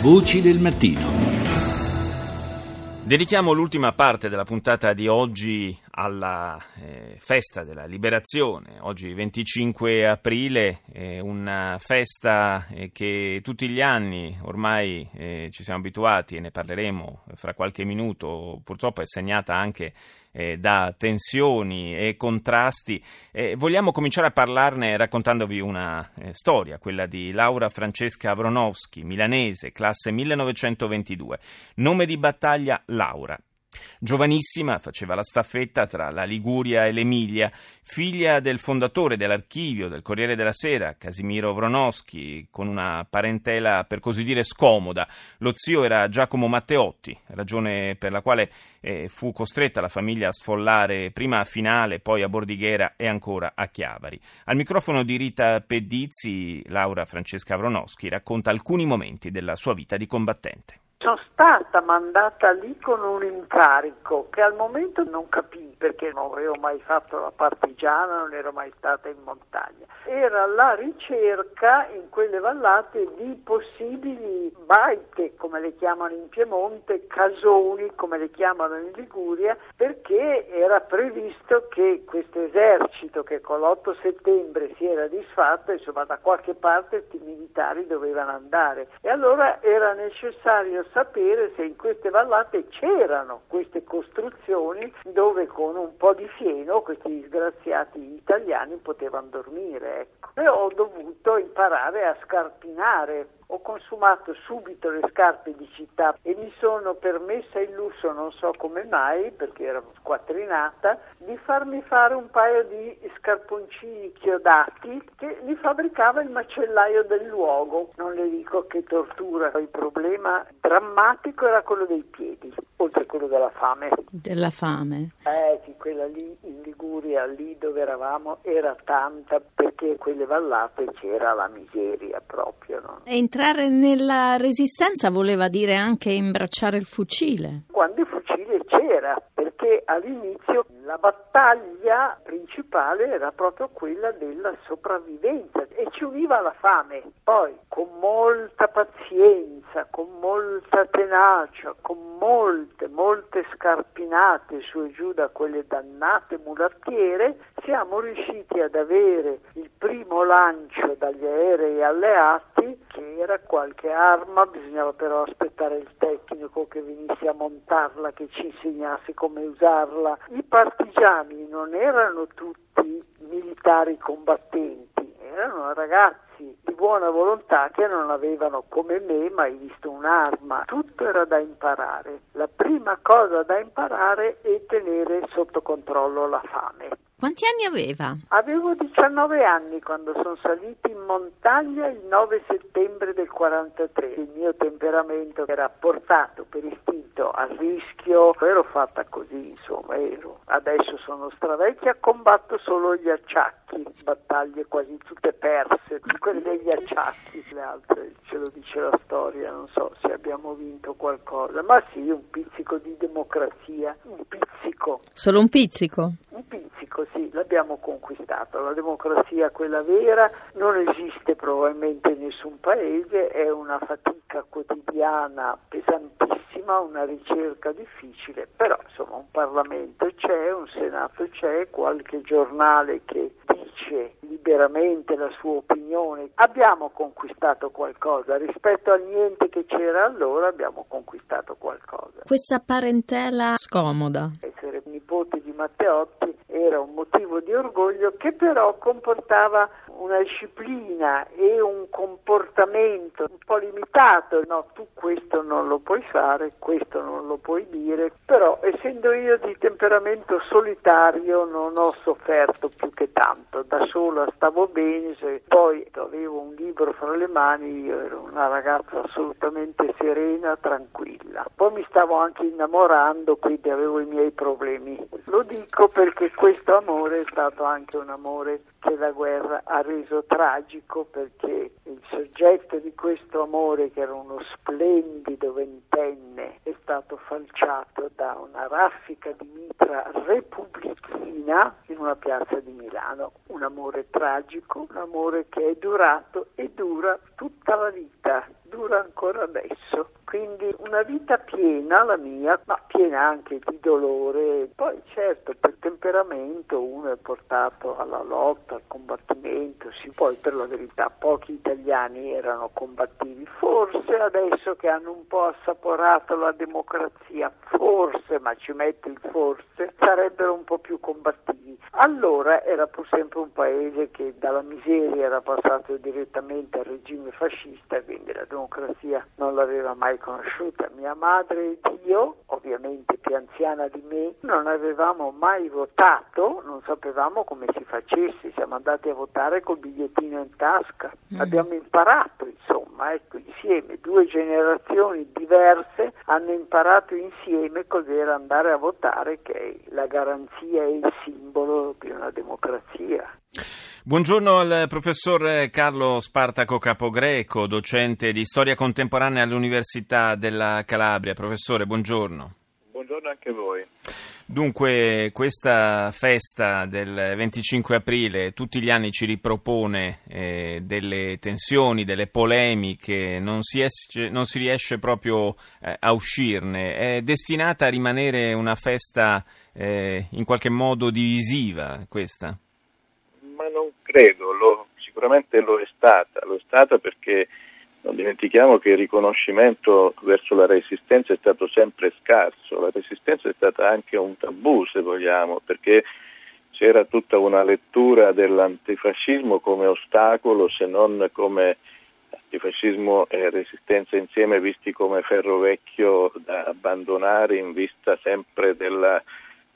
Voci del mattino. Dedichiamo l'ultima parte della puntata di oggi alla eh, festa della liberazione, oggi 25 aprile, eh, una festa eh, che tutti gli anni ormai eh, ci siamo abituati e ne parleremo fra qualche minuto, purtroppo è segnata anche eh, da tensioni e contrasti. Eh, vogliamo cominciare a parlarne raccontandovi una storia, quella di Laura Francesca Avronowski, milanese, classe 1922, nome di battaglia Laura. Giovanissima faceva la staffetta tra la Liguria e l'Emilia, figlia del fondatore dell'archivio del Corriere della Sera, Casimiro Vronowski, con una parentela per così dire scomoda. Lo zio era Giacomo Matteotti, ragione per la quale eh, fu costretta la famiglia a sfollare prima a Finale, poi a Bordighera e ancora a Chiavari. Al microfono di Rita Pedizzi, Laura Francesca Vronowski racconta alcuni momenti della sua vita di combattente. Sono stata mandata lì con un incarico che al momento non capii perché non avevo mai fatto la partigiana, non ero mai stata in montagna. Era la ricerca in quelle vallate di possibili baite, come le chiamano in Piemonte, casoni, come le chiamano in Liguria, perché era previsto che questo esercito che con l'8 settembre si era disfatto, insomma da qualche parte i militari dovevano andare. E allora era necessario se in queste vallate c'erano queste costruzioni dove con un po' di fieno questi disgraziati italiani potevano dormire. Ecco. E ho dovuto imparare a scarpinare ho consumato subito le scarpe di città e mi sono permessa il lusso, non so come mai, perché ero squattrinata, di farmi fare un paio di scarponcini chiodati che li fabbricava il macellaio del luogo. Non le dico che tortura, il problema drammatico era quello dei piedi, oltre a quello della fame. Della fame? Eh sì, quella lì in Liguria, lì dove eravamo, era tanta perché quelle vallate c'era la miseria proprio. No? Entrare nella resistenza voleva dire anche imbracciare il fucile. Quando il fucile c'era, perché all'inizio la battaglia principale era proprio quella della sopravvivenza e ci univa la fame. Poi con molta pazienza, con molta tenacia, con molte, molte scarpinate su e giù da quelle dannate mulattiere, siamo riusciti ad avere il primo lancio dagli aerei alleati era qualche arma, bisognava però aspettare il tecnico che venisse a montarla, che ci insegnasse come usarla. I partigiani non erano tutti militari combattenti, erano ragazzi di buona volontà che non avevano come me mai visto un'arma. Tutto era da imparare. La prima cosa da imparare è tenere sotto controllo la fame. Quanti anni aveva? Avevo 19 anni quando sono saliti in montagna il 9 settembre del 43. Il mio temperamento era portato per istinto al rischio, ero fatta così, insomma, ero. Adesso sono stravecchia, combatto solo gli acciacchi, battaglie quasi tutte perse, quelle degli acciacchi, le altre ce lo dice la storia, non so se abbiamo vinto qualcosa, ma sì, un pizzico di democrazia, un pizzico. Solo un pizzico? Un pizzico, sì, l'abbiamo conquistato. La democrazia, quella vera, non esiste probabilmente in nessun paese, è una fatica quotidiana pesantissima, una ricerca difficile, però insomma un Parlamento c'è, un Senato c'è, qualche giornale che dice liberamente la sua opinione. Abbiamo conquistato qualcosa rispetto al niente che c'era allora, abbiamo conquistato qualcosa. Questa parentela scomoda. Essere nipote di Matteotti era un motivo di orgoglio che però comportava una disciplina e un comportamento un po' limitato. No, tu questo non lo puoi fare, questo non lo puoi dire, però essendo io di temperamento solitario non ho sofferto più che tanto, da sola stavo bene, se poi avevo un libro fra le mani, io ero una ragazza assolutamente serena, tranquilla. Poi mi stavo anche innamorando, quindi avevo i miei problemi. Lo dico perché questo amore è stato anche un amore che la guerra ha reso tragico perché il soggetto di questo amore, che era uno splendido ventenne, è stato falciato da una raffica di mitra repubblichina in una piazza di Milano. Un amore tragico, un amore che è durato e dura tutta la vita dura ancora adesso. Quindi una vita piena la mia, ma piena anche di dolore. Poi certo per temperamento uno è portato alla lotta, al combattimento, sì, poi per la verità pochi italiani erano combattivi. Forse adesso che hanno un po' assaporato la democrazia, forse, ma ci mette il forse, sarebbero un po' più combattivi. Allora era pur sempre un paese che dalla miseria era passato direttamente al regime fascista, quindi la democrazia non l'aveva mai conosciuta. Mia madre ed io, ovviamente più anziana di me, non avevamo mai votato, non sapevamo come si facesse, siamo andati a votare col bigliettino in tasca, mm. abbiamo imparato insomma, ecco, insieme, due generazioni diverse hanno imparato insieme cos'era andare a votare che è la garanzia e il simbolo di una democrazia. Buongiorno al professor Carlo Spartaco Capogreco, docente di storia contemporanea all'Università della Calabria. Professore, buongiorno. Buongiorno anche a voi. Dunque, questa festa del 25 aprile tutti gli anni ci ripropone eh, delle tensioni, delle polemiche, non si, esce, non si riesce proprio eh, a uscirne. È destinata a rimanere una festa eh, in qualche modo divisiva questa? credo, lo, sicuramente lo è stata, lo è stata perché non dimentichiamo che il riconoscimento verso la resistenza è stato sempre scarso, la resistenza è stata anche un tabù se vogliamo, perché c'era tutta una lettura dell'antifascismo come ostacolo se non come antifascismo e resistenza insieme visti come ferro vecchio da abbandonare in vista sempre della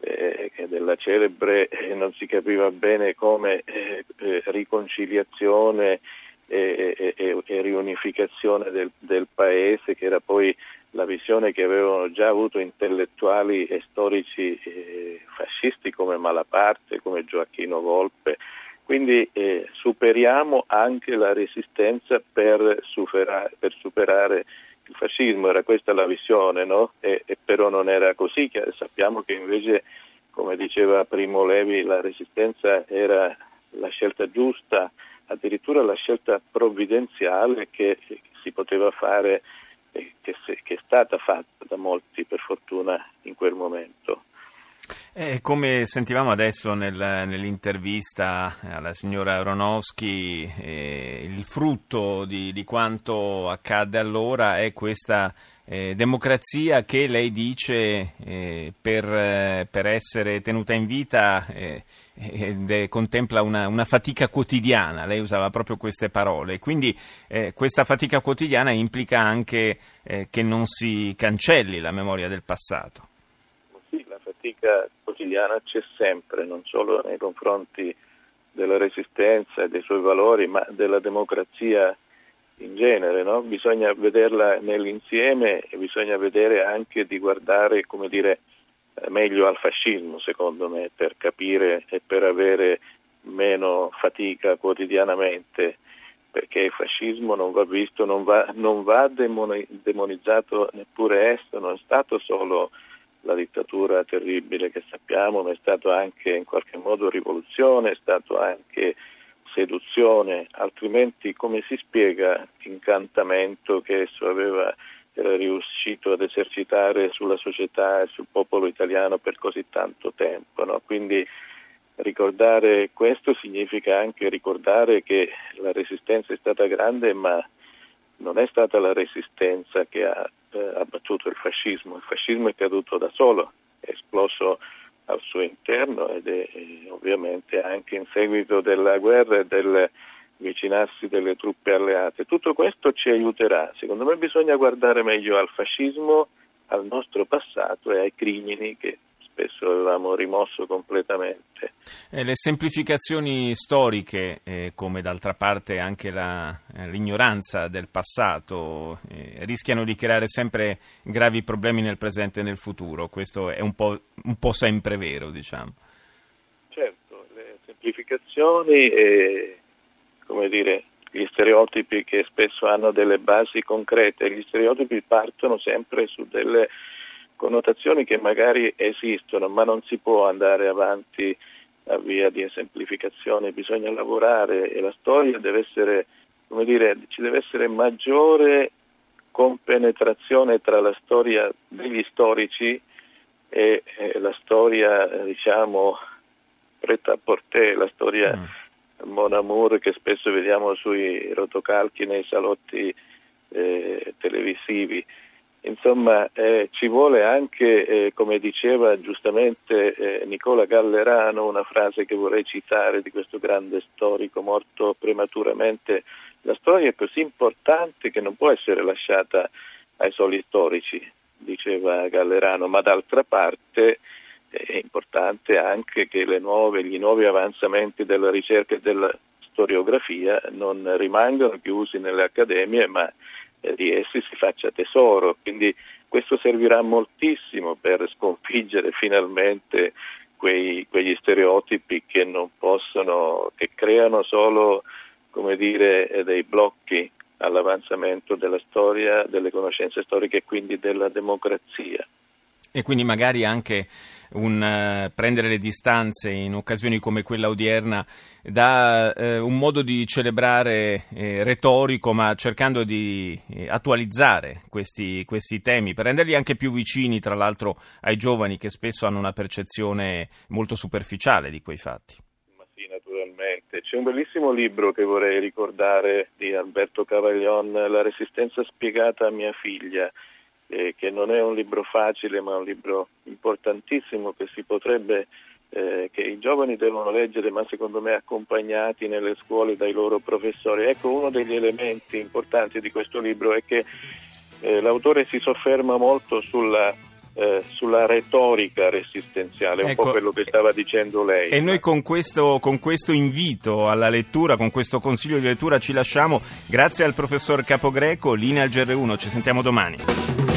eh, della celebre eh, non si capiva bene come eh, eh riconciliazione e, e, e riunificazione del, del, paese, che era poi la visione che avevano già avuto intellettuali e storici eh, fascisti come Malaparte, come Gioacchino Volpe. Quindi eh, superiamo anche la resistenza per, superare, per superare il fascismo, era questa la visione, no? e, e però non era così, sappiamo che invece, come diceva Primo Levi, la resistenza era la scelta giusta, addirittura la scelta provvidenziale che si poteva fare e che, che è stata fatta da molti per fortuna in quel momento. Eh, come sentivamo adesso nel, nell'intervista alla signora Aronowski, eh, il frutto di, di, quanto accadde allora è questa eh, democrazia che lei dice eh, per, per, essere tenuta in vita eh, contempla una, una, fatica quotidiana, lei usava proprio queste parole, quindi eh, questa fatica quotidiana implica anche che non si cancelli la memoria del passato. Politica quotidiana c'è sempre, non solo nei confronti della resistenza e dei suoi valori, ma della democrazia in genere. No? Bisogna vederla nell'insieme e bisogna vedere anche di guardare, come dire, eh, meglio al fascismo, secondo me, per capire e per avere meno fatica quotidianamente perché il fascismo non va visto, non va, non va demonizzato neppure esso, non è stato solo la dittatura terribile che sappiamo, ma è stato anche in qualche modo rivoluzione, è stato anche seduzione, altrimenti come si spiega l'incantamento che esso aveva, era riuscito ad esercitare sulla società e sul popolo italiano per così tanto tempo. No? Quindi ricordare questo significa anche ricordare che la resistenza è stata grande, ma non è stata la resistenza che ha eh, abbattuto il fascismo, il fascismo è caduto da solo, è esploso al suo interno ed è ovviamente anche in seguito della guerra e del vicinarsi delle truppe alleate. Tutto questo ci aiuterà. Secondo me bisogna guardare meglio al fascismo, al nostro passato e ai crimini che spesso avevamo rimosso completamente. Eh, le semplificazioni storiche, eh, come d'altra parte anche la, eh, l'ignoranza del passato, eh, rischiano di creare sempre gravi problemi nel presente e nel futuro. Questo è un po', un po sempre vero, diciamo. Certo, le semplificazioni e, come dire, gli stereotipi che spesso hanno delle basi concrete, gli stereotipi partono sempre su delle connotazioni che magari esistono, ma non si può andare avanti a via di esemplificazione, bisogna lavorare e la storia deve essere, come dire, ci deve essere maggiore compenetrazione tra la storia degli storici e, e la storia, diciamo, preta a portè, la storia mm. Mon Amour che spesso vediamo sui rotocalchi nei salotti eh, televisivi. Insomma, eh, ci vuole anche, eh, come diceva giustamente eh, Nicola Gallerano, una frase che vorrei citare di questo grande storico morto prematuramente, la storia è così importante che non può essere lasciata ai soli storici, diceva Gallerano, ma d'altra parte è importante anche che nuove, gli nuovi avanzamenti della ricerca e della storiografia non rimangano chiusi nelle accademie, ma eh, di essi si faccia tesoro. Quindi questo servirà moltissimo per sconfiggere finalmente quei, quegli stereotipi che non possono, che creano solo come dire, eh, dei blocchi all'avanzamento della storia, delle conoscenze storiche e quindi della democrazia. E quindi magari anche un, uh, prendere le distanze in occasioni come quella odierna da uh, un modo di celebrare eh, retorico, ma cercando di eh, attualizzare questi, questi, temi, per renderli anche più vicini, tra l'altro, ai giovani che spesso hanno una percezione molto superficiale di quei fatti. Ma sì, naturalmente. C'è un bellissimo libro che vorrei ricordare di Alberto Cavaglion, La resistenza spiegata a mia figlia eh, che non è un libro facile ma un libro importantissimo che si potrebbe eh, che i giovani devono leggere, ma secondo me accompagnati nelle scuole dai loro professori. Ecco, uno degli elementi importanti di questo libro è che eh, l'autore si sofferma molto sulla, eh, sulla retorica resistenziale, un ecco, po' quello che stava dicendo lei. E noi con questo, con questo invito alla lettura, con questo consiglio di lettura ci lasciamo. Grazie al professor Capogreco, linea al GR1, ci sentiamo domani.